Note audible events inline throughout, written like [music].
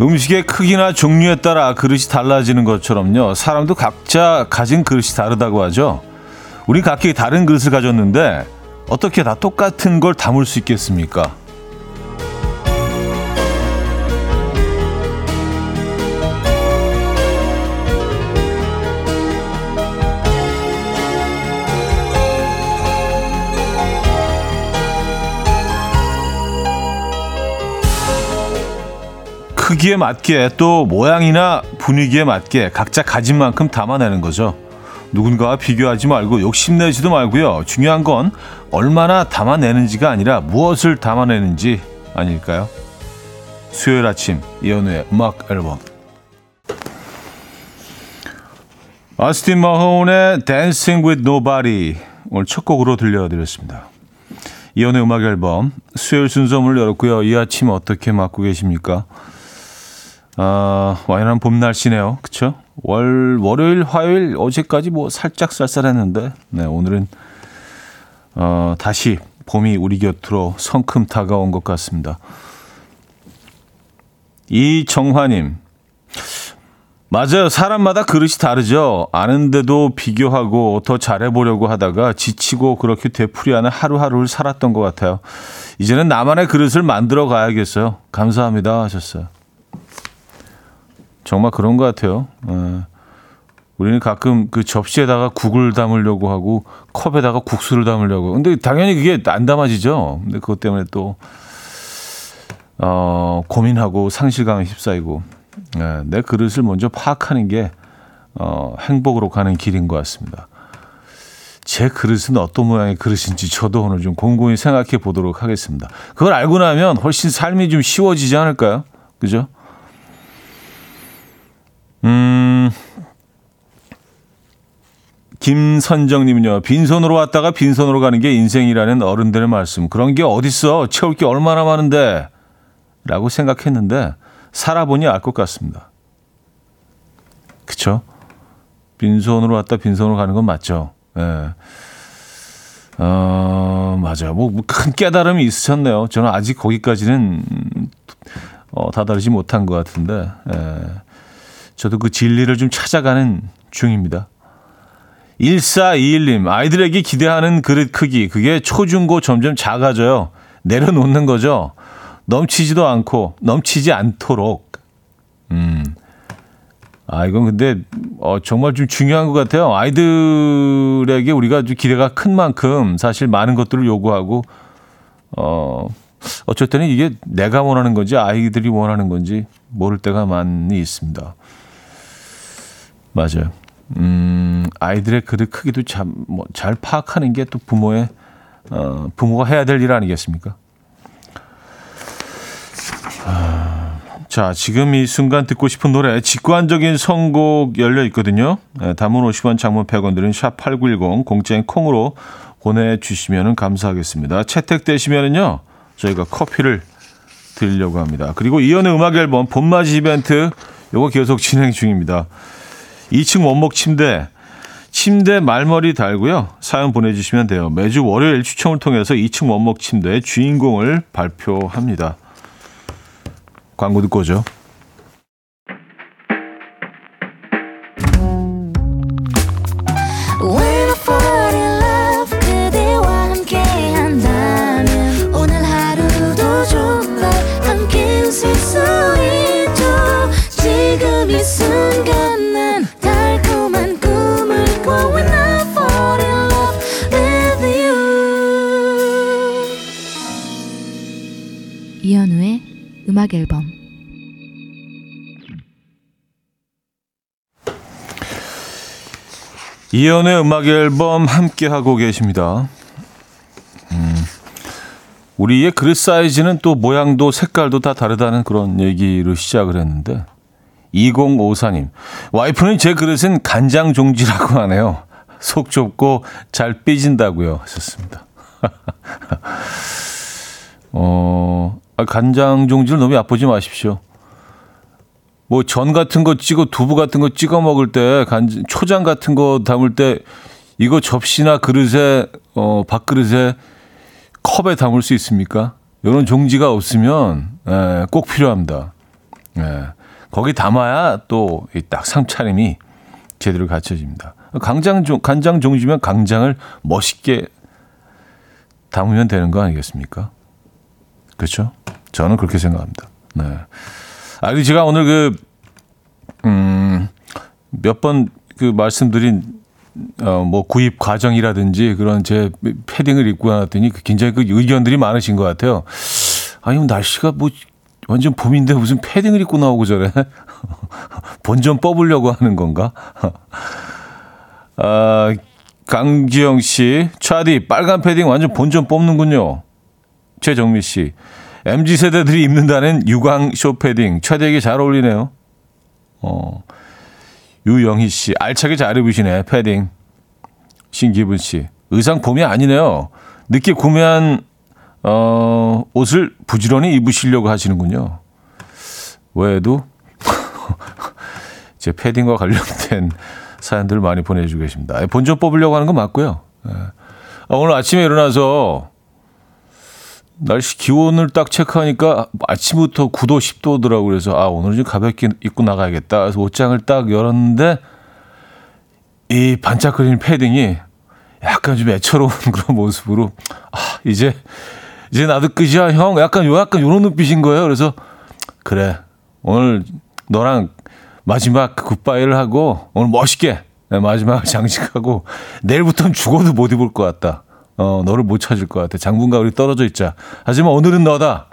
음식의 크기나 종류에 따라 그릇이 달라지는 것처럼요. 사람도 각자 가진 그릇이 다르다고 하죠. 우리 각기 다른 그릇을 가졌는데 어떻게 다 똑같은 걸 담을 수 있겠습니까? 크기에 맞게 또 모양이나 분위기에 맞게 각자 가진 만큼 담아내는 거죠. 누군가와 비교하지 말고 욕심내지도 말고요. 중요한 건 얼마나 담아내는지가 아니라 무엇을 담아내는지 아닐까요? 수요일 아침 이연우의 음악 앨범 아스틴 마혼의 Dancing with Nobody 오늘 첫 곡으로 들려드렸습니다. 이연우의 음악 앨범 수요일 순서 문을 열었고요. 이 아침 어떻게 맞고 계십니까? 아, 와연한 봄 날씨네요. 그쵸? 월, 월요일, 화요일, 어제까지 뭐 살짝 쌀쌀했는데, 네, 오늘은, 어, 다시 봄이 우리 곁으로 성큼 다가온 것 같습니다. 이정화님. 맞아요. 사람마다 그릇이 다르죠. 아는데도 비교하고 더 잘해보려고 하다가 지치고 그렇게 되풀이하는 하루하루를 살았던 것 같아요. 이제는 나만의 그릇을 만들어 가야겠어요. 감사합니다. 하셨어요. 정말 그런 것 같아요. 예. 우리는 가끔 그 접시에다가 국을 담으려고 하고 컵에다가 국수를 담으려고. 근데 당연히 그게 안 담아지죠. 근데 그것 때문에 또, 어, 고민하고 상실감에 휩싸이고. 예, 내 그릇을 먼저 파악하는 게, 어, 행복으로 가는 길인 것 같습니다. 제 그릇은 어떤 모양의 그릇인지 저도 오늘 좀 곰곰이 생각해 보도록 하겠습니다. 그걸 알고 나면 훨씬 삶이 좀 쉬워지지 않을까요? 그죠? 음, 김선정님은요, 빈손으로 왔다가 빈손으로 가는 게 인생이라는 어른들의 말씀. 그런 게 어딨어? 채울 게 얼마나 많은데? 라고 생각했는데, 살아보니 알 것 같습니다. 그쵸? 빈손으로 왔다 빈손으로 가는 건 맞죠. 예. 네. 어, 맞아요. 뭐, 뭐, 큰 깨달음이 있으셨네요. 저는 아직 거기까지는, 어, 다다르지 못한 것 같은데, 예. 저도 그 진리를 좀 찾아가는 중입니다. 1421님, 아이들에게 기대하는 그릇 크기, 그게 초중고 점점 작아져요. 내려놓는 거죠. 넘치지도 않고, 넘치지 않도록. 음. 아, 이건 근데, 어, 정말 좀 중요한 것 같아요. 아이들에게 우리가 좀 기대가 큰 만큼 사실 많은 것들을 요구하고, 어, 때는 이게 내가 원하는 건지 아이들이 원하는 건지 모를 때가 많이 있습니다. 맞아요. 음, 아이들의 그릇 크기도 참, 뭐, 잘 파악하는 게 또 부모의, 어, 부모가 해야 될 일 아니겠습니까? 아, 자, 지금 이 순간 듣고 싶은 노래, 직관적인 선곡 열려 있거든요. 네, 담은 50원 장문 100원 들은 샵8910 공짜인 콩으로 보내주시면 감사하겠습니다. 채택되시면은요, 저희가 커피를 드리려고 합니다. 그리고 이연의 음악 앨범 봄맞이 이벤트, 요거 계속 진행 중입니다. 2층 원목 침대, 침대 말머리 달고요. 사연 보내주시면 돼요. 매주 월요일 추첨을 통해서 2층 원목 침대의 주인공을 발표합니다. 광고 듣고 오죠. 이연의 음악 앨범 함께 하고 계십니다. 음, 우리의 그릇 사이즈는 또 모양도 색깔도 다 다르다는 그런 얘기로 시작을 했는데 2054님 와이프는 제 그릇은 간장 종지라고 하네요. 속 좁고 잘 삐진다고요 하셨습니다. [laughs] 어, 아, 간장 종지를 너무 얕보지 마십시오. 뭐 전 같은 거 찍어 두부 같은 거 찍어 먹을 때 간, 초장 같은 거 담을 때 이거 접시나 그릇에 어 밥그릇에 컵에 담을 수 있습니까? 이런 종지가 없으면 예, 꼭 필요합니다. 예. 거기 담아야 또 딱 상차림이 제대로 갖춰집니다. 강장 간장 종지면 강장을 멋있게 담으면 되는 거 아니겠습니까? 그렇죠? 저는 그렇게 생각합니다. 네. 아, 그 제가 오늘 그, 음, 몇 번 그 말씀드린, 어, 뭐 구입 과정이라든지 그런 제 패딩을 입고 나왔더니 그 굉장히 그 의견들이 많으신 것 같아요. 아니, 날씨가 뭐 완전 봄인데 무슨 패딩을 입고 나오고 저래? [laughs] 본전 뽑으려고 하는 건가? [laughs] 아, 강지영 씨, 차디, 빨간 패딩 완전 본전 뽑는군요. 최정미 씨, MZ 세대들이 입는다는 유광 쇼 패딩, 차디에게 잘 어울리네요. 어, 유영희 씨, 알차게 잘 입으시네, 패딩. 신기분 씨, 의상 봄이 아니네요. 늦게 구매한 어, 옷을 부지런히 입으시려고 하시는군요. 외에도 [laughs] 제 패딩과 관련된 사연들을 많이 보내주고 계십니다. 본전 뽑으려고 하는 건 맞고요. 예. 아, 오늘 아침에 일어나서 날씨 기온을 딱 체크하니까 아침부터 9도, 10도더라고요. 그래서 아, 오늘은 좀 가볍게 입고 나가야겠다. 그래서 옷장을 딱 열었는데 이 반짝거리는 패딩이 약간 좀 애처로운 [laughs] 그런 모습으로 아, 이제 이제 나도 끝이야, 형. 약간 요 약간 요런 눈빛인 거예요. 그래서 그래. 오늘 너랑 마지막 굿바이를 하고 오늘 멋있게 마지막 [laughs] 장식하고 내일부터는 죽어도 못 입을 것 같다. 어, 너를 못 찾을 것 같아. 장군과 우리 떨어져 있자. 하지만 오늘은 너다.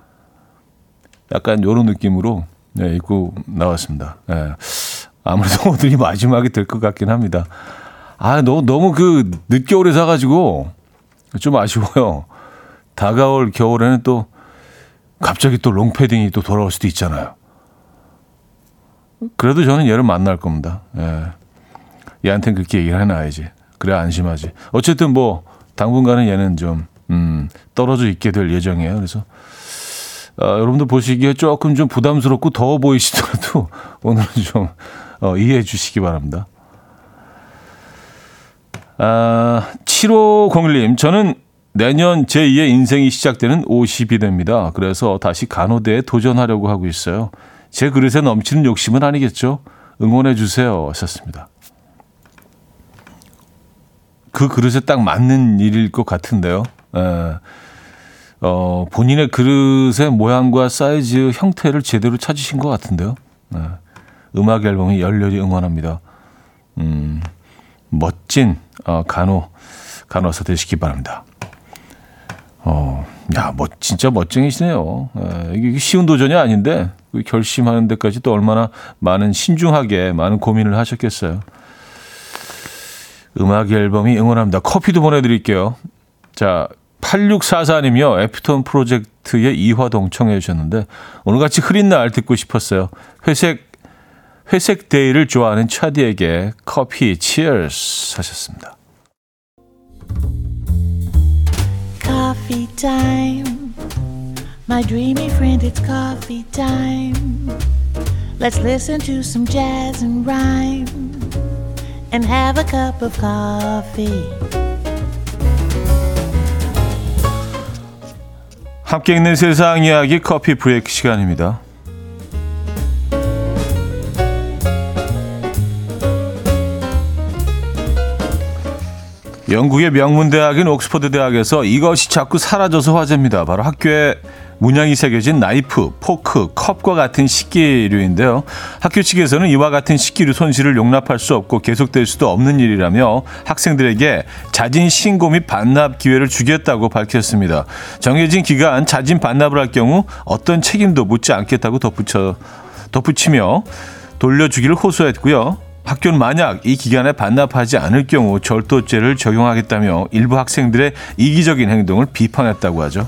약간 요런 느낌으로 네, 입고 나왔습니다. 네. 아무래도 [laughs] 오늘이 마지막이 될 것 같긴 합니다. 아, 너무, 너무 그 늦겨울에 사가지고 좀 아쉬워요. 다가올 겨울에는 또 갑자기 또 롱패딩이 또 돌아올 수도 있잖아요. 그래도 저는 얘를 만날 겁니다. 예. 얘한테는 그렇게 얘기를 해놔야지. 그래 안심하지. 어쨌든 뭐 당분간은 얘는 좀 음, 떨어져 있게 될 예정이에요. 그래서 어, 여러분들 보시기에 조금 좀 부담스럽고 더워 보이시더라도 [laughs] 오늘은 좀 어, 이해해 주시기 바랍니다. 아, 7501님, 저는 내년 제2의 인생이 시작되는 50이 됩니다. 그래서 다시 간호대에 도전하려고 하고 있어요. 제 그릇에 넘치는 욕심은 아니겠죠? 응원해 주세요. 하셨습니다. 그 그릇에 딱 맞는 일일 것 같은데요. 에, 예. 어, 본인의 그릇의 모양과 사이즈, 형태를 제대로 찾으신 것 같은데요. 에, 예. 음악 앨범이 열렬히 응원합니다. 음, 멋진 어, 간호, 간호사 되시기 바랍니다. 어, 야, 뭐 진짜 멋쟁이시네요. 에, 이게 쉬운 도전이 아닌데 그 결심하는 데까지 또 얼마나 많은 신중하게 많은 고민을 하셨겠어요. 음악 앨범이 응원합니다. 커피도 보내드릴게요. 자, 8644님이요. 애프톤 프로젝트의 이화동 청해 주셨는데 오늘같이 흐린 날 듣고 싶었어요. 회색 회색 데이를 좋아하는 차디에게 커피 치얼스 하셨습니다. Coffee time. My dreamy friend, it's coffee time. Let's listen to some jazz and rhyme and have a cup of coffee. 함께 있는 세상 이야기 커피 브레이크 시간입니다. 영국의 명문 대학인 옥스퍼드 대학에서 이것이 자꾸 사라져서 화제입니다. 바로 학교에 문양이 새겨진 나이프, 포크, 컵과 같은 식기류인데요. 학교 측에서는 이와 같은 식기류 손실을 용납할 수 없고 계속될 수도 없는 일이라며 학생들에게 자진 신고 및 반납 기회를 주겠다고 밝혔습니다. 정해진 기간 자진 반납을 할 경우 어떤 책임도 묻지 않겠다고 덧붙여 덧붙이며 돌려주기를 호소했고요. 학교는 만약 이 기간에 반납하지 않을 경우 절도죄를 적용하겠다며 일부 학생들의 이기적인 행동을 비판했다고 하죠.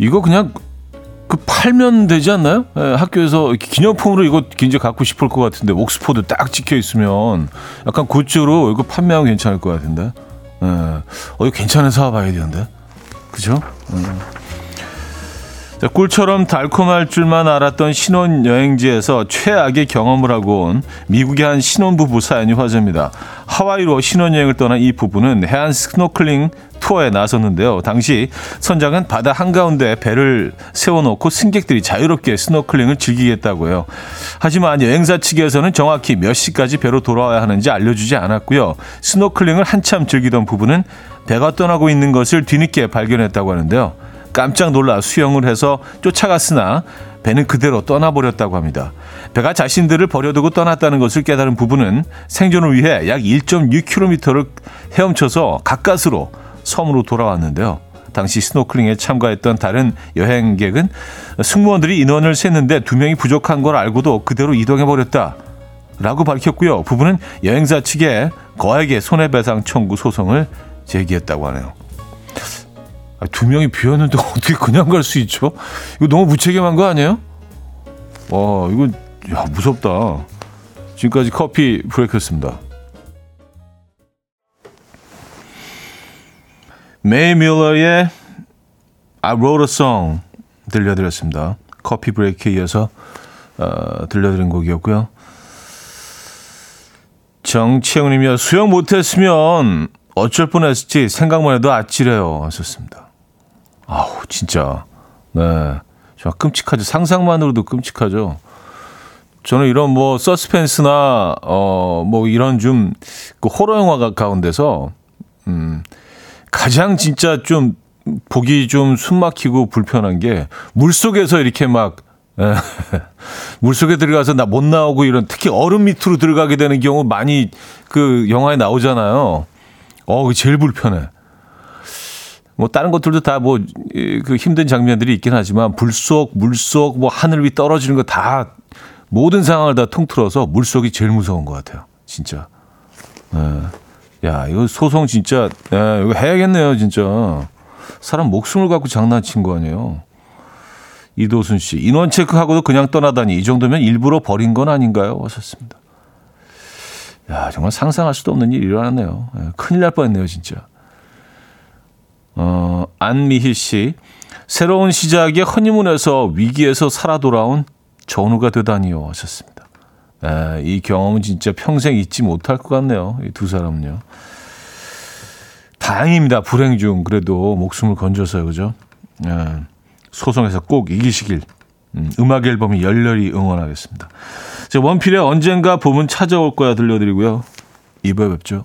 이거 그냥 그 팔면 되지 않나요? 예, 학교에서 기념품으로 이거 굉장히 갖고 싶을 것 같은데 옥스포드 딱 찍혀 있으면 약간 굿즈로 이거 판매하면 괜찮을 것 같은데. 예, 어 이거 괜찮은 사업 아이디어인데, 그죠? 예. 자, 꿀처럼 달콤할 줄만 알았던 신혼여행지에서 최악의 경험을 하고 온 미국의 한 신혼부부 사연이 화제입니다. 하와이로 신혼여행을 떠난 이 부부는 해안 스노클링 투어에 나섰는데요. 당시 선장은 바다 한가운데 배를 세워놓고 승객들이 자유롭게 스노클링을 즐기게 했다고요. 하지만 여행사 측에서는 정확히 몇 시까지 배로 돌아와야 하는지 알려주지 않았고요. 스노클링을 한참 즐기던 부부는 배가 떠나고 있는 것을 뒤늦게 발견했다고 하는데요. 깜짝 놀라 수영을 해서 쫓아갔으나 배는 그대로 떠나버렸다고 합니다. 배가 자신들을 버려두고 떠났다는 것을 깨달은 부부는 생존을 위해 약 1.6km를 헤엄쳐서 가까스로 섬으로 돌아왔는데요. 당시 스노클링에 참가했던 다른 여행객은 승무원들이 인원을 셌는데 두 명이 부족한 걸 알고도 그대로 이동해버렸다. 라고 밝혔고요. 부부는 여행사 측에 거액의 손해배상 청구 소송을 제기했다고 하네요. 아, 두 명이 비었는데 [laughs] 어떻게 그냥 갈 수 있죠? 이거 너무 무책임한 거 아니에요? 와, 이거 야, 무섭다. 지금까지 커피 브레이크였습니다. 메이 밀러의 I Wrote a Song 들려드렸습니다. 커피 브레이크에 이어서 어, 들려드린 곡이었고요. 정치영님이요. 수영 못했으면 어쩔 뻔했을지 생각만 해도 아찔해요. 하셨습니다. 아우 진짜 네 정말 끔찍하죠. 상상만으로도 끔찍하죠. 저는 이런 뭐 서스펜스나 어 뭐 이런 좀 그 호러 영화 가운데서 음 가장 진짜 좀 보기 좀 숨막히고 불편한 게 물속에서 이렇게 막 예. [laughs] 물속에 들어가서 나 못 나오고 이런 특히 얼음 밑으로 들어가게 되는 경우 많이 그 영화에 나오잖아요. 어, 제일 불편해. 뭐 다른 것들도 다 뭐 그 힘든 장면들이 있긴 하지만 불속, 물속, 뭐 하늘 위 떨어지는 거 다 모든 상황을 다 통틀어서 물속이 제일 무서운 것 같아요. 진짜. 예. 야, 이거 소송 진짜 예, 이거 해야겠네요, 진짜. 사람 목숨을 갖고 장난친 거 아니에요. 이도순 씨, 인원 체크하고도 그냥 떠나다니 이 정도면 일부러 버린 건 아닌가요? 하셨습니다. 야, 정말 상상할 수도 없는 일이 일어났네요. 예, 큰일 날 뻔했네요, 진짜. 어, 안미희 씨. 새로운 시작에 허니문에서 위기에서 살아 돌아온 전우가 되다니요 하셨습니다. 에, 이 경험은 진짜 평생 잊지 못할 것 같네요. 이 두 사람은요. 다행입니다. 불행 중 그래도 목숨을 건져서 그죠? 에, 소송에서 꼭 이기시길 음, 음악 앨범이 열렬히 응원하겠습니다. 자, 원필의 언젠가 봄은 찾아올 거야 들려드리고요. 2부에 뵙죠.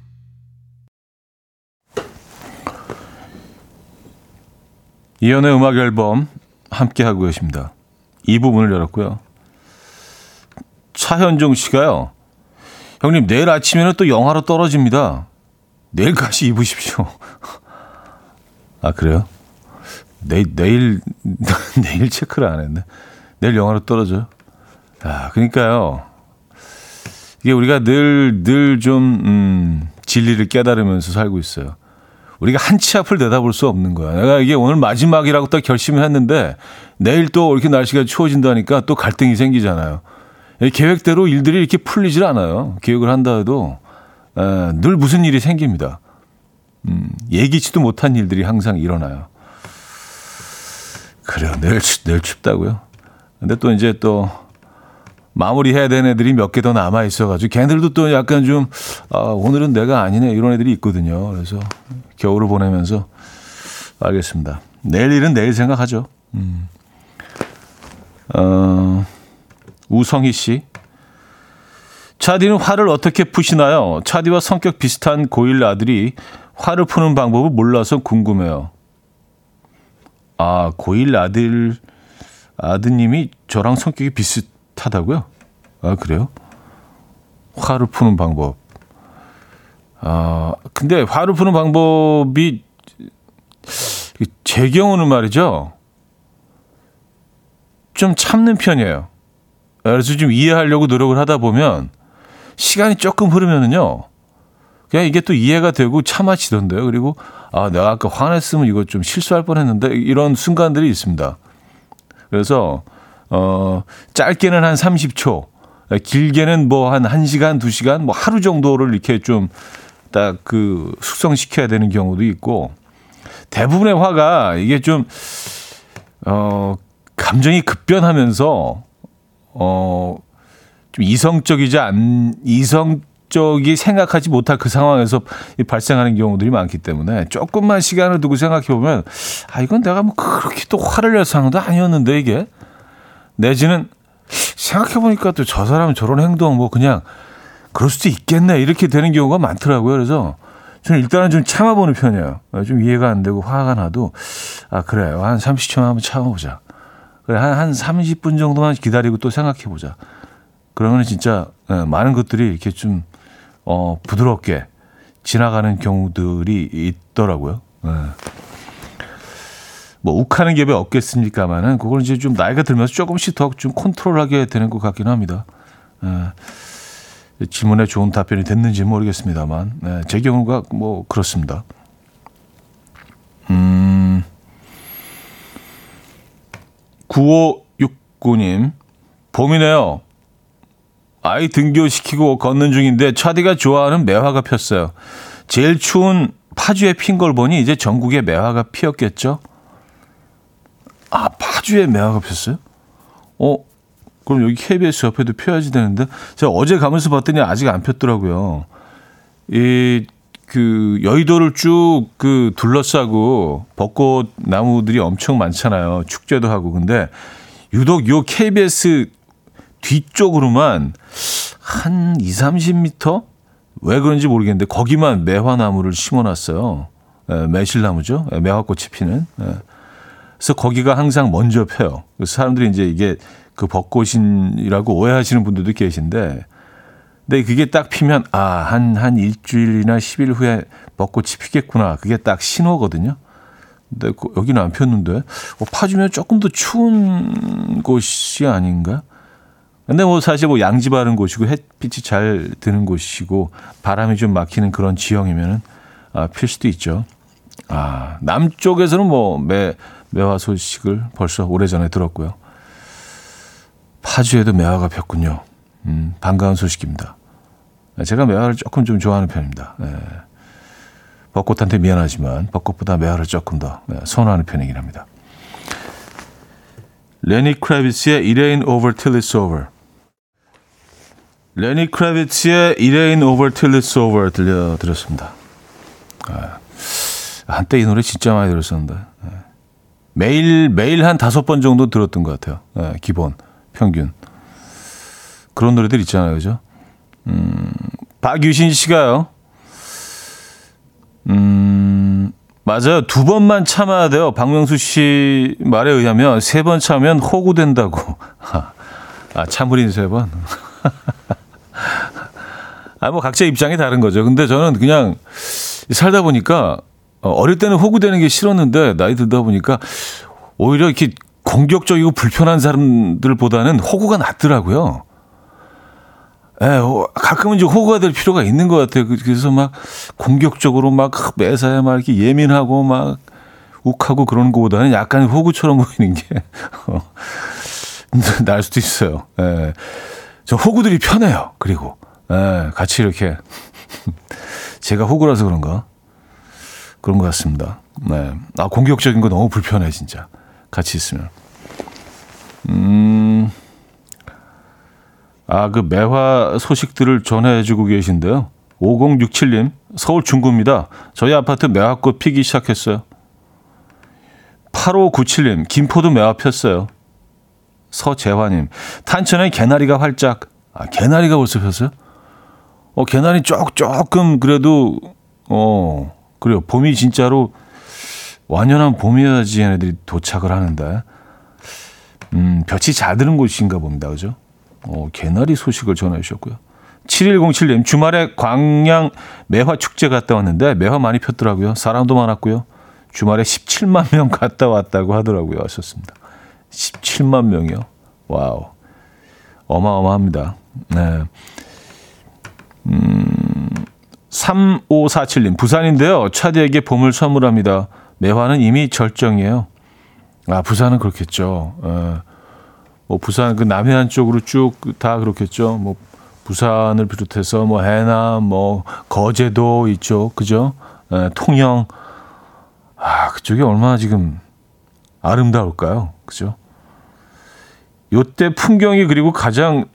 이현우의 음악 앨범 함께 하고 계십니다. 이 부분을 열었고요. 차현종 씨가요. 형님 내일 아침에는 또 영하로 떨어집니다. 내일까지 입으십시오. [laughs] 아 그래요? 내일 내일 [laughs] 내일 체크를 안 했네. 내일 영하로 떨어져요. 아 그러니까요. 이게 우리가 늘, 늘 좀, 음, 진리를 깨달으면서 살고 있어요. 우리가 한치 앞을 내다볼 수 없는 거야. 내가 이게 오늘 마지막이라고 딱 결심을 했는데 내일 또 이렇게 날씨가 추워진다니까 또 갈등이 생기잖아요. 계획대로 일들이 이렇게 풀리질 않아요. 계획을 한다 해도 에, 늘 무슨 일이 생깁니다. 음, 예기치도 못한 일들이 항상 일어나요. 그래요. 내일, 내일 춥다고요. 근데 또 이제 또 마무리해야 되는 애들이 몇 개 더 남아 있어가지고 걔네들도 또 약간 좀 아, 오늘은 내가 아니네 이런 애들이 있거든요. 그래서 겨울을 보내면서 알겠습니다. 내일 일은 내일 생각하죠. 음. 어, 우성희 씨. 차디는 화를 어떻게 푸시나요? 차디와 성격 비슷한 고1 아들이 화를 푸는 방법을 몰라서 궁금해요. 아, 고1 아들, 아드님이 저랑 성격이 비슷, 비슷하다고요? 아, 그래요? 화를 푸는 방법. 아, 근데 화를 푸는 방법이 제 경우는 말이죠. 좀 참는 편이에요. 그래서 좀 이해하려고 노력을 하다 보면 시간이 조금 흐르면은요. 그냥 이게 또 이해가 되고 참아지던데요. 그리고 아, 내가 아까 화냈으면 이거 좀 실수할 뻔 했는데 이런 순간들이 있습니다. 그래서 어, 짧게는 한 30초, 길게는 뭐 한 1시간, 2시간, 뭐 하루 정도를 이렇게 좀 딱 그 숙성시켜야 되는 경우도 있고 대부분의 화가 이게 좀 어, 감정이 급변하면서 어, 좀 이성적이지 않 이성적이 생각하지 못할 그 상황에서 발생하는 경우들이 많기 때문에 조금만 시간을 두고 생각해 보면 아 이건 내가 뭐 그렇게 또 화를 낼 상황도 아니었는데 이게 내지는 생각해 보니까 또 저 사람은 저런 행동 뭐 그냥 그럴 수도 있겠네 이렇게 되는 경우가 많더라고요. 그래서 저는 일단은 좀 참아보는 편이에요. 좀 이해가 안 되고 화가 나도 아 그래요 한 30초만 한번 참아보자. 그래 한, 한 30분 정도만 기다리고 또 생각해 보자. 그러면 진짜 예, 많은 것들이 이렇게 좀 어, 부드럽게 지나가는 경우들이 있더라고요. 예. 뭐 욱하는 게 왜 없겠습니까만은 그걸 이제 좀 나이가 들면서 조금씩 더 좀 컨트롤하게 되는 것 같긴 합니다. 예. 질문에 좋은 답변이 됐는지 모르겠습니다만 예. 제 경우가 뭐 그렇습니다. 음. 9569님 봄이네요. 아이 등교시키고 걷는 중인데 차디가 좋아하는 매화가 폈어요. 제일 추운 파주에 핀 걸 보니 이제 전국에 매화가 피었겠죠? 아, 파주에 매화가 폈어요? 어, 그럼 여기 KBS 옆에도 피어야지 되는데 제가 어제 가면서 봤더니 아직 안 폈더라고요. 이, 그, 여의도를 쭉 그 둘러싸고 벚꽃 나무들이 엄청 많잖아요. 축제도 하고. 근데 유독 요 KBS 뒤쪽으로만 한 2, 30m? 왜 그런지 모르겠는데 거기만 매화나무를 심어놨어요. 예, 매실나무죠. 예, 매화꽃이 피는. 예. 그래서 거기가 항상 먼저 펴요. 그래서 사람들이 이제 이게 그 벚꽃이라고 오해하시는 분들도 계신데, 근데 그게 딱 피면 아, 한, 한 일주일이나 10일 후에 벚꽃이 피겠구나. 그게 딱 신호거든요. 근데 그, 여기는 안 폈는데, 어, 파주면 조금 더 추운 곳이 아닌가? 근데 뭐 사실 뭐 양지 바른 곳이고 햇빛이 잘 드는 곳이고 바람이 좀 막히는 그런 지형이면은 아, 필 수도 있죠. 아, 남쪽에서는 뭐 매, 매화 소식을 벌써 오래전에 들었고요. 파주에도 매화가 폈군요. 음, 반가운 소식입니다. 제가 매화를 조금 좀 좋아하는 편입니다. 네. 벚꽃한테 미안하지만 벚꽃보다 매화를 조금 더 네, 선호하는 편이긴 합니다. 레니 크래비스의 It Ain't Over Till It's Over 레니 크래비츠의 It Ain't Over Till It's Over 들려드렸습니다. 아, 한때 이 노래 진짜 많이 들었었는데 네. 매일 매일 한 다섯 번 정도 들었던 것 같아요. 네, 기본 평균 그런 노래들 있잖아요, 그죠? 음, 박유신 씨가요. 음, 맞아요. 두 번만 참아야 돼요. 박명수 씨 말에 의하면 세 번 참으면 호구된다고. [laughs] 아, 참으린 세 번. [laughs] 아, 뭐 각자 입장이 다른 거죠. 근데 저는 그냥 살다 보니까 어, 어릴 때는 호구되는 게 싫었는데 나이 들다 보니까 오히려 이렇게 공격적이고 불편한 사람들보다는 호구가 낫더라고요. 예, 가끔은 이제 호구가 될 필요가 있는 것 같아요. 그, 그래서 막 공격적으로 막 매사에 막 이렇게 예민하고 막 욱하고 그러는 것보다는 약간 호구처럼 [laughs] 보이는 게, 어, [laughs] 날 수도 있어요. 예. 저 호구들이 편해요. 그리고, 예, 같이 이렇게. [laughs] 제가 호구라서 그런가? 그런 것 같습니다. 네. 아, 공격적인 거 너무 불편해, 진짜. 같이 있으면. 음, 아, 그 매화 소식들을 전해주고 계신데요. 5067님, 서울 중구입니다. 저희 아파트 매화꽃 피기 시작했어요. 8597님, 김포도 매화 폈어요. 서재화님, 탄천에 개나리가 활짝, 아, 개나리가 벌써 폈어요? 어, 개나리 쪽, 조금 그래도, 어, 그래요. 봄이 진짜로 완연한 봄이어야지 얘네들이 도착을 하는데, 음, 볕이 잘 드는 곳인가 봅니다. 그죠? 어, 개나리 소식을 전해주셨고요. 7107님, 주말에 광양 매화 축제 갔다 왔는데 매화 많이 폈더라고요. 사람도 많았고요. 주말에 17만 명 갔다 왔다고 하더라고요. 하셨습니다. 17만 명이요. Wow. 어마어마합니다. 네. 음, 3547님, 부산인데요. 차디에게 봄을 선물합니다. 매화는 이미 절정이에요. 아, 부산은 그렇겠죠. 예. 뭐, 부산 그 남해안 쪽으로 쭉 다 그렇겠죠. 뭐, 부산을 비롯해서 뭐, 해남, 뭐, 거제도 이쪽, 그죠? 예, 통영. 아, 그쪽이 얼마나 지금 아름다울까요? 그죠? 요때 풍경이 그리고 가장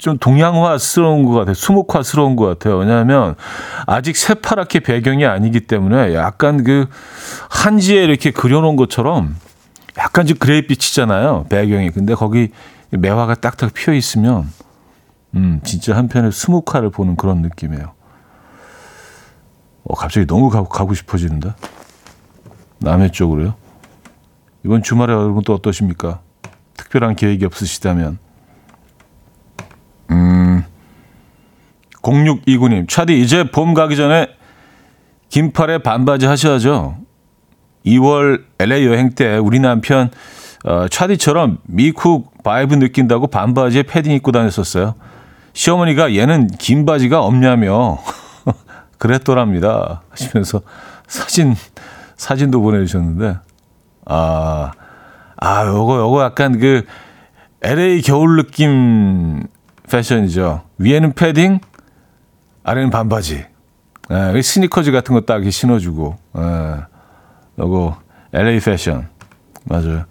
좀 동양화스러운 것 같아요. 수목화스러운 것 같아요. 왜냐하면 아직 새파랗게 배경이 아니기 때문에 약간 그 한지에 이렇게 그려놓은 것처럼 약간 좀 그레이빛이잖아요. 배경이. 근데 거기 매화가 딱딱 피어 있으면 음, 진짜 한편의 수목화를 보는 그런 느낌이에요. 어, 갑자기 너무 가고, 가고 싶어지는데. 남해 쪽으로요. 이번 주말에 여러분 또 어떠십니까? 특별한 계획이 없으시다면. 음, 0629님, 차디, 이제 봄 가기 전에 긴팔에 반바지 하셔야죠. 2월 LA 여행 때 우리 남편, 어, 차디처럼 미쿡 vibe 느낀다고 반바지에 패딩 입고 다녔었어요. 시어머니가 얘는 긴 바지가 없냐며 [laughs] 그랬더랍니다. 하시면서 사진, 사진도 보내주셨는데, 아, 아, 요거, 요거 약간 그 LA 겨울 느낌 패션이죠. 위에는 패딩, 아래는 반바지. 예, 스니커즈 같은 거 딱 신어주고, 예, 요거 LA 패션. 맞아요.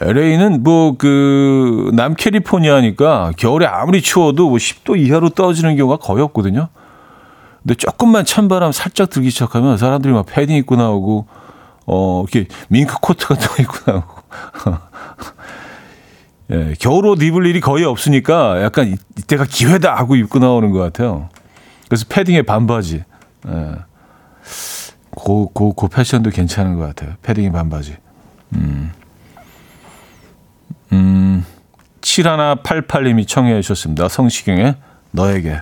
LA는 뭐 그 남캘리포니아니까 겨울에 아무리 추워도 뭐 10도 이하로 떨어지는 경우가 거의 없거든요. 근데 조금만 찬바람 살짝 들기 시작하면 사람들이 막 패딩 입고 나오고 어 이렇게 밍크 코트 같은 거 입고 나오고 예, 겨울옷 입을 일이 거의 없으니까 약간 이때가 기회다 하고 입고 나오는 것 같아요. 그래서 패딩에 반바지. 예. 고, 고, 고 패션도 괜찮은 것 같아요. 패딩에 반바지. 음. 음, 7188님이 청해 주셨습니다. 성시경의 너에게.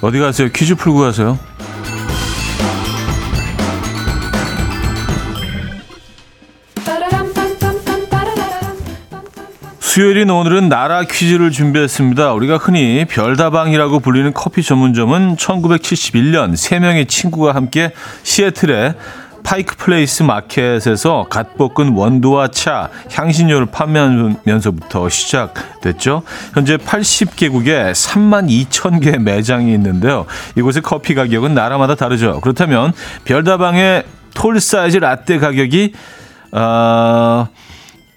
어디 가세요? 퀴즈 풀고 가세요. 수요일인 오늘은 나라 퀴즈를 준비했습니다. 우리가 흔히 별다방이라고 불리는 커피 전문점은 1971년 3명의 친구가 함께 시애틀의 파이크 플레이스 마켓에서 갓 볶은 원두와 차, 향신료를 판매하면서부터 시작됐죠. 현재 80개국에 3만 2천 개 매장이 있는데요. 이곳의 커피 가격은 나라마다 다르죠. 그렇다면 별다방의 tall 사이즈 라떼 가격이 어,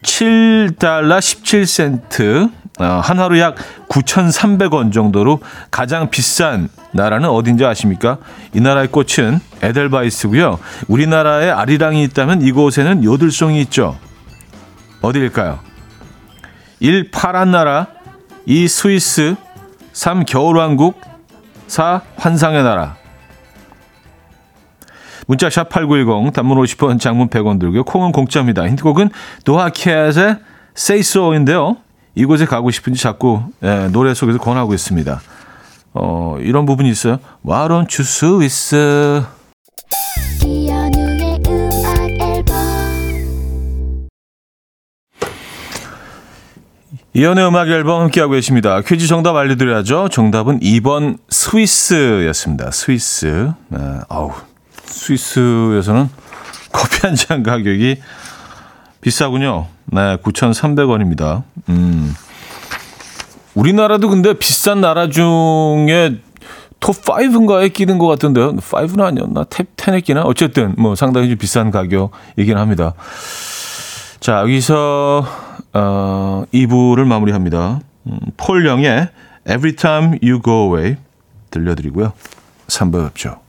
7달러 17센트, 어, 한화로 약 9,300원 정도로 가장 비싼 나라는 어딘지 아십니까? 이 나라의 꽃은 에델바이스고요. 우리나라에 아리랑이 있다면 이곳에는 요들송이 있죠. 어디일까요? 1. 파란 나라 2. 스위스 3. 겨울왕국 4. 환상의 나라 문자 샵 8910 단문 50원 장문 100원 들고요. 콩은 공짜입니다. 힌트곡은 Say So인데요. 이곳에 가고 싶은지 자꾸 예, 노래 속에서 권하고 있습니다. 어, 이런 부분이 있어요. Why don't you Swiss? 이연의 음악 앨범 함께하고 계십니다. 퀴즈 정답 알려드려야죠. 정답은 2번 스위스였습니다. 스위스. 네, 아우, 스위스에서는 [laughs] 커피 한 잔 가격이 비싸군요. 네, 9,300원입니다. 음. 우리나라도 근데 비싼 나라 중에 톱5인가에 끼는 것 같은데요. 5는 아니었나? 탭 10에 끼나? 어쨌든 뭐 상당히 좀 비싼 가격이긴 합니다. 자, 여기서 어, 2부를 마무리합니다. 음, 폴 영의 Every Time You Go Away 들려드리고요. 3부 뵙죠.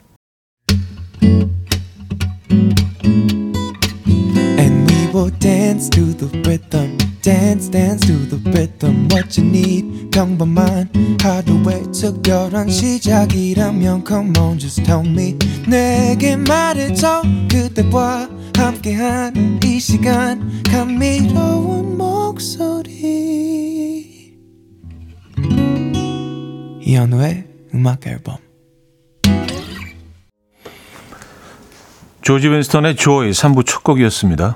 dance to the rhythm dance dance to the rhythm what you need 평범한 하루의 특별한 시작이라면 come on just tell me 내게 말해줘 그대와 함께한 이 시간 감미로운 목소리 이현우의 음악 앨범 조지 윈스턴의 조이 3부 첫 곡이었습니다.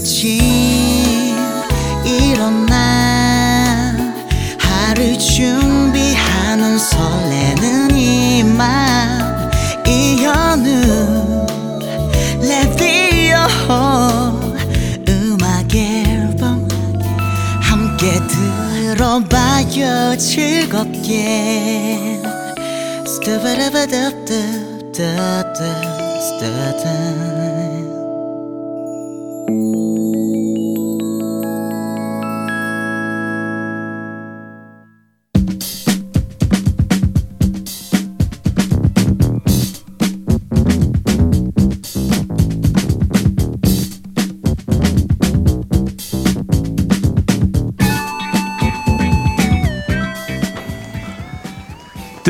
아침 일어나 하루 준비하는 설레는 이맘 이현우 레디오 음악 앨범 함께 들어봐요. 즐겁게. 스타바라바답답답답답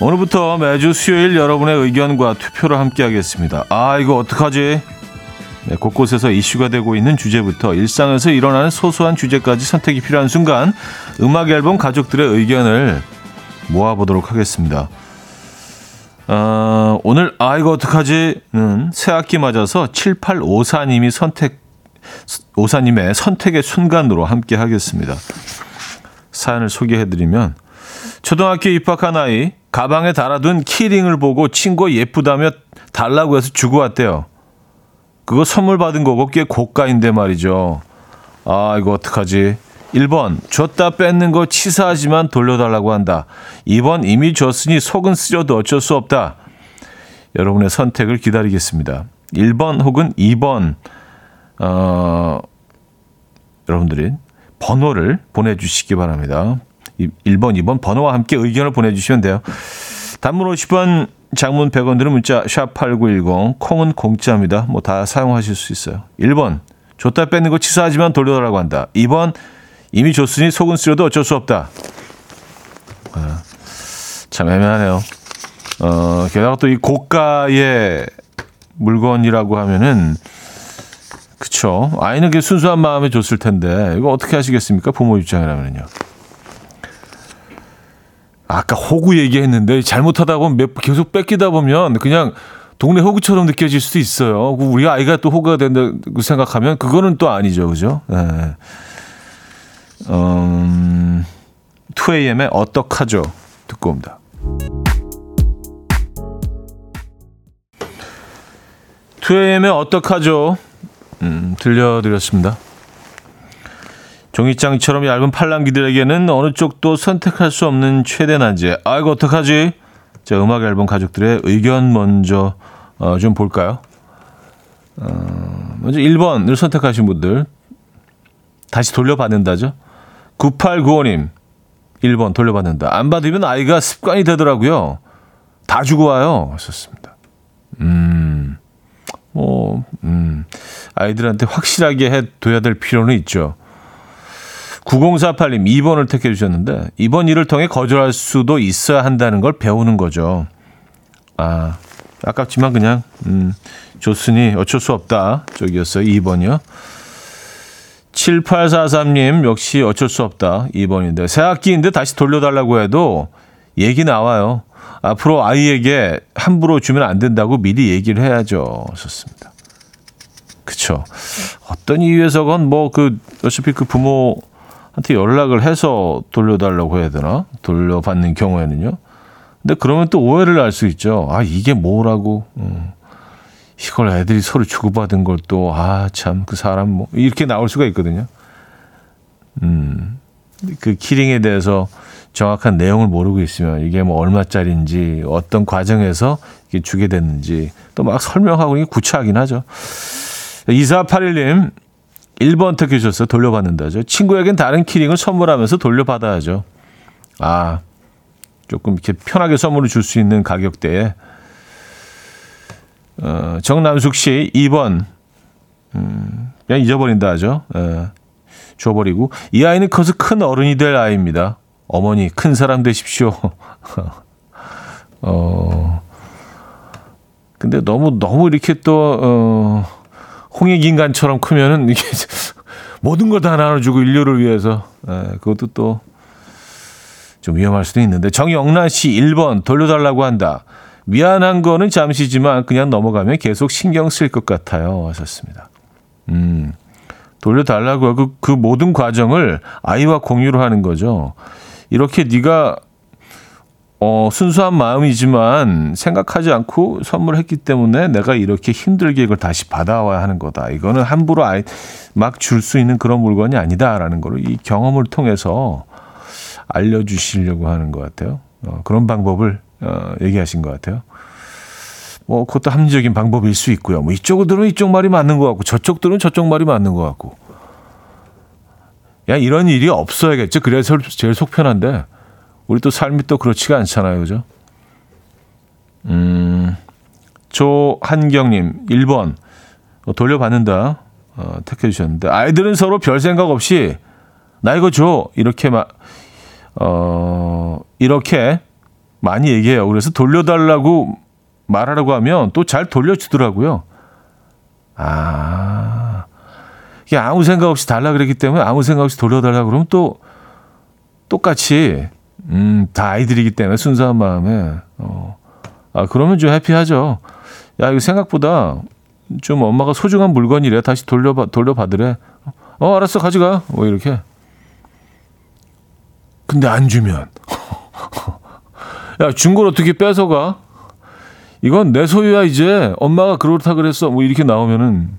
오늘부터 매주 수요일 여러분의 의견과 투표를 함께하겠습니다. 아 이거 어떡하지? 네, 곳곳에서 이슈가 되고 있는 주제부터 일상에서 일어나는 소소한 주제까지 선택이 필요한 순간 음악 앨범 가족들의 의견을 모아보도록 하겠습니다. 어, 오늘 아 이거 어떡하지는 새 학기 맞아서 7854님이 선택 오사님의 선택의 순간으로 함께 하겠습니다. 사연을 소개해드리면 초등학교 입학한 아이 가방에 달아둔 키링을 보고 친구가 예쁘다며 달라고 해서 주고 왔대요. 그거 선물 받은 거고 꽤 고가인데 말이죠. 아 이거 어떡하지? 1번 줬다 뺏는 거 치사하지만 돌려달라고 한다. 2번 이미 줬으니 속은 쓰려도 어쩔 수 없다. 여러분의 선택을 기다리겠습니다. 1번 혹은 2번 어, 여러분들이 번호를 보내주시기 바랍니다. 1번, 2번 번호와 함께 의견을 보내주시면 돼요. 단문 50원, 장문 100원 들은 문자 샵8910 콩은 공짜입니다. 뭐 다 사용하실 수 있어요. 1번 줬다 뺏는 거 치사하지만 돌려달라고 한다. 2번 이미 줬으니 속은 쓰려도 어쩔 수 없다. 아, 참 애매하네요. 어, 게다가 또 이 고가의 물건이라고 하면은 그쵸. 아이는 그 순수한 마음에 줬을 텐데 이거 어떻게 하시겠습니까? 부모 입장이라면요. 아까 호구 얘기했는데 잘못하다 보면 몇, 계속 뺏기다 보면 그냥 동네 호구처럼 느껴질 수도 있어요. 우리 아이가 또 호구가 된다고 생각하면 그거는 또 아니죠, 그죠? 네. 음, 2AM의 어떡하죠? 듣고 옵니다. 2AM의 어떡하죠? 음, 들려드렸습니다. 종이장처럼 얇은 팔랑귀들에게는 어느 쪽도 선택할 수 없는 최대 난제. 아이고 어떡하지? 자, 음악 앨범 가족들의 의견 먼저 어, 좀 볼까요? 어, 먼저 1번을 선택하신 분들 다시 돌려받는다죠. 9895님, 1번 돌려받는다. 안 받으면 아이가 습관이 되더라고요. 다 주고 와요. 하셨습니다. 음, 뭐, 음, 아이들한테 확실하게 해둬야 될 필요는 있죠. 9048님, 2번을 택해 주셨는데, 이번 일을 통해 거절할 수도 있어야 한다는 걸 배우는 거죠. 아, 아깝지만 그냥, 음, 줬으니 어쩔 수 없다. 쪽이었어요. 2번이요. 7843님, 역시 어쩔 수 없다. 2번인데, 새 학기인데 다시 돌려달라고 해도 얘기 나와요. 앞으로 아이에게 함부로 주면 안 된다고 미리 얘기를 해야죠. 좋습니다. 그쵸. 어떤 이유에서건 뭐 그, 어차피 그 부모 한테 연락을 해서 돌려달라고 해야 되나? 돌려받는 경우에는요. 근데 그러면 또 오해를 할수 있죠. 아, 이게 뭐라고. 음. 이걸 애들이 서로 주고받은 걸 또, 아, 참, 그 사람 뭐, 이렇게 나올 수가 있거든요. 음. 그 키링에 대해서 정확한 내용을 모르고 있으면 이게 뭐 얼마짜리인지 어떤 과정에서 이게 주게 됐는지 또 막 설명하고 이게 구차하긴 하죠. 2481님, 1번 택해 주셨어요. 돌려받는다죠. 친구에겐 다른 키링을 선물하면서 돌려받아야죠. 아, 조금 이렇게 편하게 선물을 줄 수 있는 가격대에. 어, 정남숙 씨, 2번. 음, 그냥 잊어버린다 하죠. 예, 줘버리고. 이 아이는 커서 큰 어른이 될 아이입니다. 어머니, 큰 사람 되십시오. [laughs] 어, 근데 너무, 너무 이렇게 또, 어, 홍익인간처럼 크면은 이게 [laughs] 모든 걸 다 나눠주고 인류를 위해서. 에, 그것도 또 좀 위험할 수도 있는데. 정영란 씨 1번 돌려달라고 한다. 미안한 거는 잠시지만 그냥 넘어가면 계속 신경 쓸 것 같아요. 하셨습니다. 음, 돌려달라고 그, 그 모든 과정을 아이와 공유를 하는 거죠. 이렇게 네가 어, 순수한 마음이지만 생각하지 않고 선물했기 때문에 내가 이렇게 힘들게 이걸 다시 받아와야 하는 거다. 이거는 함부로 막 줄 수 있는 그런 물건이 아니다라는 거를 이 경험을 통해서 알려주시려고 하는 것 같아요. 어, 그런 방법을 어, 얘기하신 것 같아요. 뭐 그것도 합리적인 방법일 수 있고요. 뭐 이쪽들은 이쪽 말이 맞는 것 같고 저쪽들은 저쪽 말이 맞는 것 같고. 야 이런 일이 없어야겠죠. 그래서 제일 속 편한데 우리 또 삶이 또 그렇지가 않잖아요, 그죠? 음, 조한경님 1번 어, 돌려받는다 어, 택해 주셨는데 아이들은 서로 별 생각 없이 나 이거 줘 이렇게 막 어, 이렇게 많이 얘기해요. 그래서 돌려달라고 말하라고 하면 또 잘 돌려주더라고요. 아, 이게 아무 생각 없이 달라 그랬기 때문에 아무 생각 없이 돌려달라고 그러면 또 똑같이, 음, 다 아이들이기 때문에 순수한 마음에, 어, 아, 그러면 좀 해피하죠. 야, 이거 생각보다 좀 엄마가 소중한 물건이래. 다시 돌려받, 돌려받으래. 어, 알았어. 가져가. 뭐, 이렇게. 근데 안 주면. [laughs] 야, 준 걸 어떻게 뺏어가? 이건 내 소유야, 이제. 엄마가 그렇다 그랬어. 뭐 이렇게 나오면은.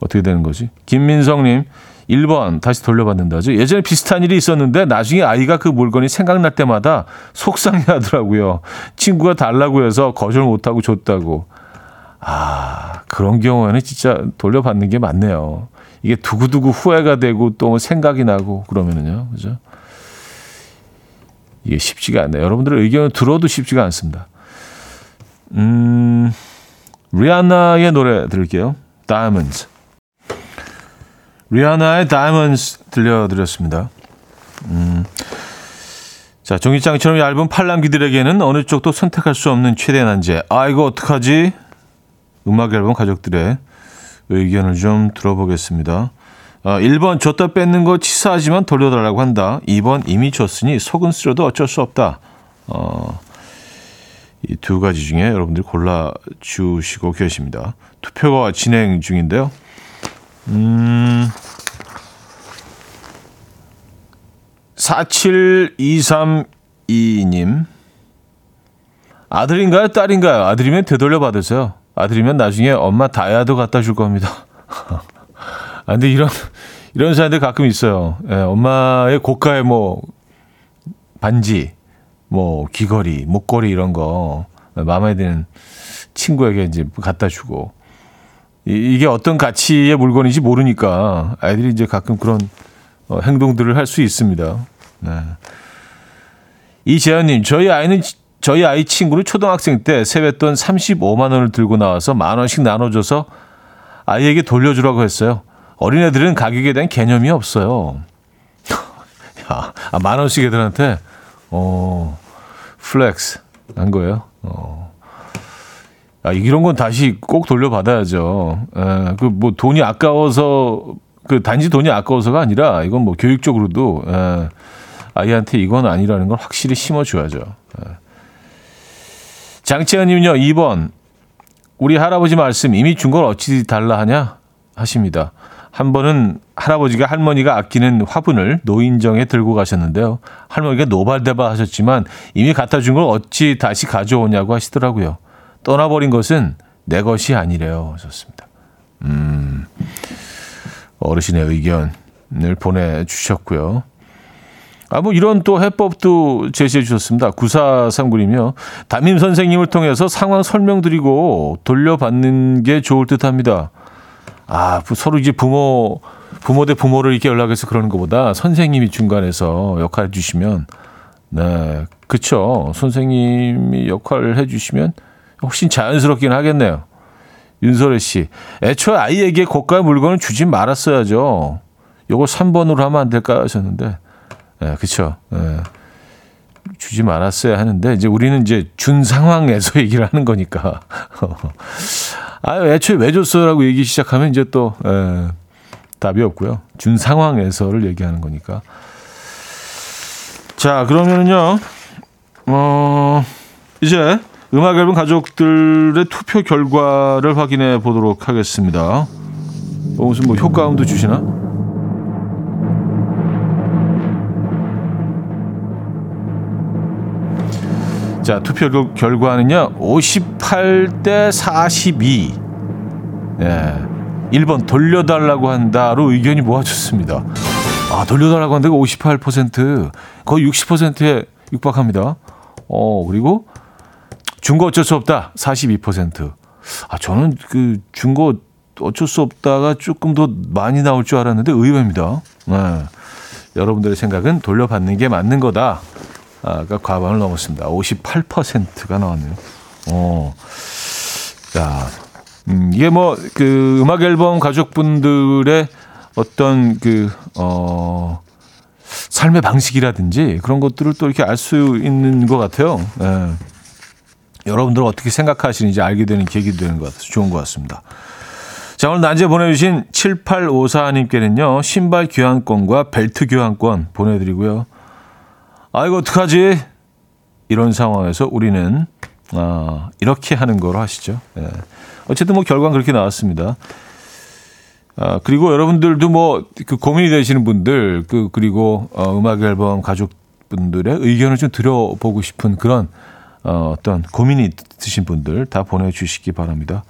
어떻게 되는 거지? 김민성님, 1번 다시 돌려받는다죠. 예전에 비슷한 일이 있었는데 나중에 아이가 그 물건이 생각날 때마다 속상해 하더라고요. 친구가 달라고 해서 거절 못하고 줬다고. 아, 그런 경우에는 진짜 돌려받는 게 맞네요. 이게 두고두고 후회가 되고 또 생각이 나고 그러면은요. 그죠? 이게 쉽지가 않네요. 여러분들의 의견을 들어도 쉽지가 않습니다. 음, 리아나의 노래 들을게요. Diamonds. 리아나의 Diamonds 들려드렸습니다. 음, 자, 종이장처럼 얇은 팔랑귀들에게는 어느 쪽도 선택할 수 없는 최대 난제. 아, 이거 어떡하지? 음악 앨범 가족들의 의견을 좀 들어보겠습니다. 어, 1번 줬다 뺏는 거 치사하지만 돌려달라고 한다. 2번 이미 줬으니 속은 쓰려도 어쩔 수 없다. 어, 이 두 가지 중에 여러분들이 골라주시고 계십니다. 투표가 진행 중인데요. 음, 47232님. 아들인가요? 딸인가요? 아들이면 되돌려 받으세요. 아들이면 나중에 엄마 다이아도 갖다 줄 겁니다. [laughs] 아, 근데 이런, 이런 사람들 가끔 있어요. 예, 엄마의 고가의 뭐, 반지, 뭐, 귀걸이, 목걸이 이런 거, 마음에 드는 친구에게 이제 갖다 주고, 이, 게 어떤 가치의 물건인지 모르니까 아이들이 이제 가끔 그런 어, 행동들을 할 수 있습니다. 네. 이재현님, 저희 아이는 저희 아이 친구는 초등학생 때 세뱃돈 35만 원을 들고 나와서 만 원씩 나눠줘서 아이에게 돌려주라고 했어요. 어린애들은 가격에 대한 개념이 없어요. [laughs] 야, 아, 만 원씩 애들한테 어 flex 한 거예요. 어. 아, 이런 건 다시 꼭 돌려받아야죠. 예, 그뭐 돈이 아까워서 그 단지 돈이 아까워서가 아니라 이건 뭐 교육적으로도 예, 아이한테 이건 아니라는 걸 확실히 심어줘야죠. 예. 장채연님은요, 2번. 우리 할아버지 말씀 이미 준 걸 어찌 달라 하냐 하십니다. 한 번은 할아버지가 할머니가 아끼는 화분을 노인정에 들고 가셨는데요. 할머니가 노발대발 하셨지만 이미 갖다 준 걸 어찌 다시 가져오냐고 하시더라고요. 떠나버린 것은 내 것이 아니래요. 하셨습니다. 음, 어르신의 의견을 보내주셨고요. 아, 뭐 이런 또 해법도 제시해 주셨습니다. 9439이며 담임 선생님을 통해서 상황 설명드리고 돌려받는 게 좋을 듯 합니다. 아, 서로 이제 부모, 부모 대 부모를 이렇게 연락해서 그러는 것보다 선생님이 중간에서 역할 해 주시면, 네, 그쵸. 선생님이 역할을 해 주시면 훨씬 자연스럽긴 하겠네요. 윤소래 씨. 애초에 아이에게 고가의 물건을 주지 말았어야죠. 요거 3번으로 하면 안 될까 하셨는데, 네, 그쵸. 네. 주지 말았어야 하는데, 이제 우리는 이제 준 상황에서 [laughs] 얘기를 하는 거니까. [laughs] 아, 애초에 왜 줬어라고 얘기 시작하면 이제 또 에, 답이 없고요. 준 상황에서를 얘기하는 거니까. 자, 그러면은요. 어, 이제 음악 앨범 가족들의 투표 결과를 확인해 보도록 하겠습니다. 어, 무슨 뭐 효과음도 주시나? 자, 투표 결과는요. 58대 42. 예. 1번 돌려달라고 한다로 의견이 모아졌습니다. 아, 돌려달라고 한다가 58%. 거의 60%에 육박합니다. 어, 그리고 중고 어쩔 수 없다. 42%. 아, 저는 그 중고 어쩔 수 없다가 조금 더 많이 나올 줄 알았는데 의외입니다. 네. 여러분들의 생각은 돌려받는 게 맞는 거다. 가 과반을 넘었습니다. 58%가 나왔네요. 어. 자, 음, 이게 뭐, 그, 음악 앨범 가족분들의 어떤 그, 어, 삶의 방식이라든지 그런 것들을 또 이렇게 알 수 있는 것 같아요. 예. 여러분들 어떻게 생각하시는지 알게 되는 계기도 되는 것 같아서 좋은 것 같습니다. 자, 오늘 낮에 보내주신 7854님께는요, 신발 교환권과 벨트 교환권 보내드리고요. 아, 이거 어떡하지? 이런 상황에서 우리는, 아, 이렇게 하는 거로 하시죠. 예. 어쨌든 뭐 결과는 그렇게 나왔습니다. 아, 그리고 여러분들도 뭐, 그 고민이 되시는 분들, 그, 그리고, 어, 음악 앨범 가족분들의 의견을 좀 들어보고 싶은 그런, 어, 어떤 고민이 드신 분들 다 보내주시기 바랍니다.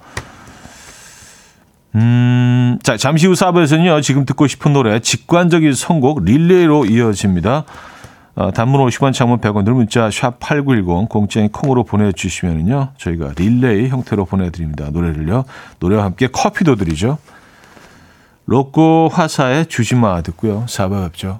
음, 자, 잠시 후 사부에서는요, 지금 듣고 싶은 노래, 직관적인 선곡 릴레이로 이어집니다. 어, 단문 50원, 장문 100원, 늘 문자 샵 8910, 공짜인 콩으로 보내주시면요. 저희가 릴레이 형태로 보내드립니다. 노래를요. 노래와 함께 커피도 드리죠. 로꼬 화사의 주지마 듣고요. 4부 뵙죠.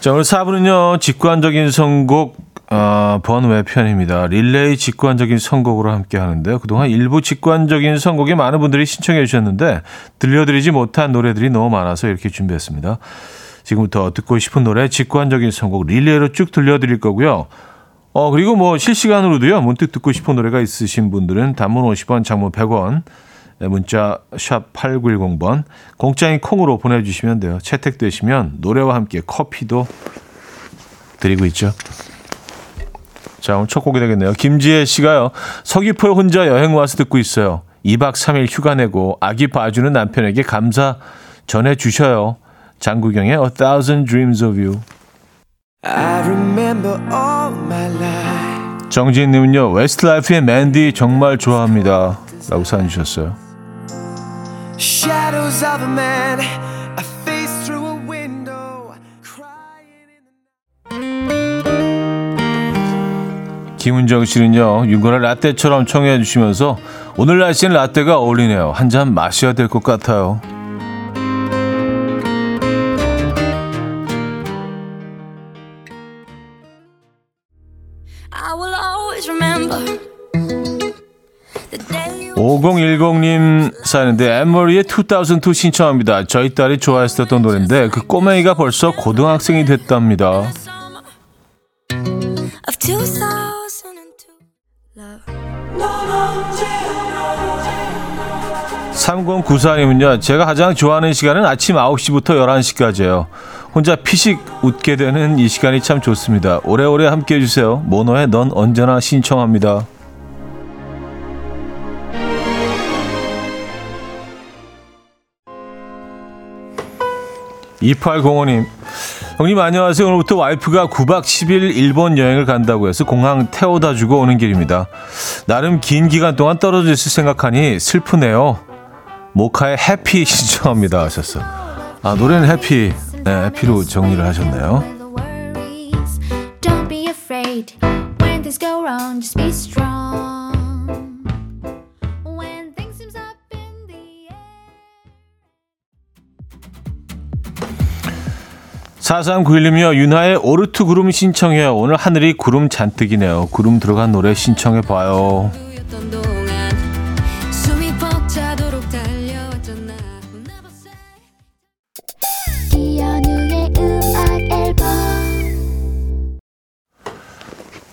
자, 오늘 4부는요, 직관적인 선곡, 어, 번외 편입니다. 릴레이 직관적인 선곡으로 함께 하는데요. 그동안 일부 직관적인 선곡에 많은 분들이 신청해 주셨는데, 들려드리지 못한 노래들이 너무 많아서 이렇게 준비했습니다. 지금부터 듣고 싶은 노래, 직관적인 선곡, 릴레이로 쭉 들려드릴 거고요. 어, 그리고 뭐 실시간으로도요, 문득 듣고 싶은 노래가 있으신 분들은 단문 50원, 장문 100원, 문자 샵 8910번 공짜인 콩으로 보내주시면 돼요. 채택되시면 노래와 함께 커피도 드리고 있죠. 자, 오늘 첫 곡이 되겠네요. 김지혜 씨가요. 서귀포에 혼자 여행 와서 듣고 있어요. 2박 3일 휴가 내고 아기 봐주는 남편에게 감사 전해 주셔요. 장국영의 A Thousand Dreams of You. 정지인님은요 웨스트라이프의 맨디 정말 좋아합니다. 라고 사연 주셨어요. Shadows of a man, 김은정 씨는요 윤건의 라떼처럼 청해 주시면서 오늘 날씨는 라떼가 어울리네요. 한 잔 마셔야 될 것 같아요. 5210님 사는데 앤머리의 2002 신청합니다. 저희 딸이 좋아했었던 노래인데 그 꼬맹이가 벌써 고등학생이 됐답니다. 삼공구사님은요 제가 가장 좋아하는 시간은 아침 9시부터 11시까지예요. 혼자 피식 웃게 되는 이 시간이 참 좋습니다. 오래오래 함께 해주세요. 모노의 넌 언제나 신청합니다. 2805님. 형님 안녕하세요. 오늘부터 와이프가 9박 10일 일본 여행을 간다고 해서 공항 태워다 주고 오는 길입니다. 나름 긴 기간 동안 떨어져 있을 생각하니 슬프네요. 모카의 해피 [laughs] 신청합니다 하셨어요. 아 노래는 해피. 네, 해피로 정리를 하셨네요. 4391님이요. 윤하의 오르트 구름 신청해요. 오늘 하늘이 구름 잔뜩이네요. 구름 들어간 노래 신청해봐요.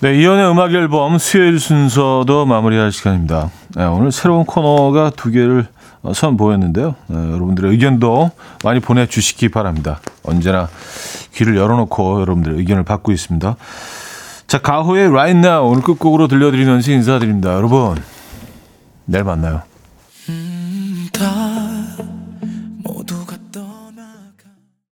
네, 이연의 음악 앨범 수요일 순서도 마무리할 시간입니다. 네, 오늘 새로운 코너가 두 개를 어, 선보였는데요. 네, 여러분들의 의견도 많이 보내주시기 바랍니다. 언제나 귀를 열어놓고 여러분들의 의견을 받고 있습니다. 자, 가호의 Right Now 오늘 끝곡으로 들려드리면서 인사드립니다. 여러분, 내일 만나요.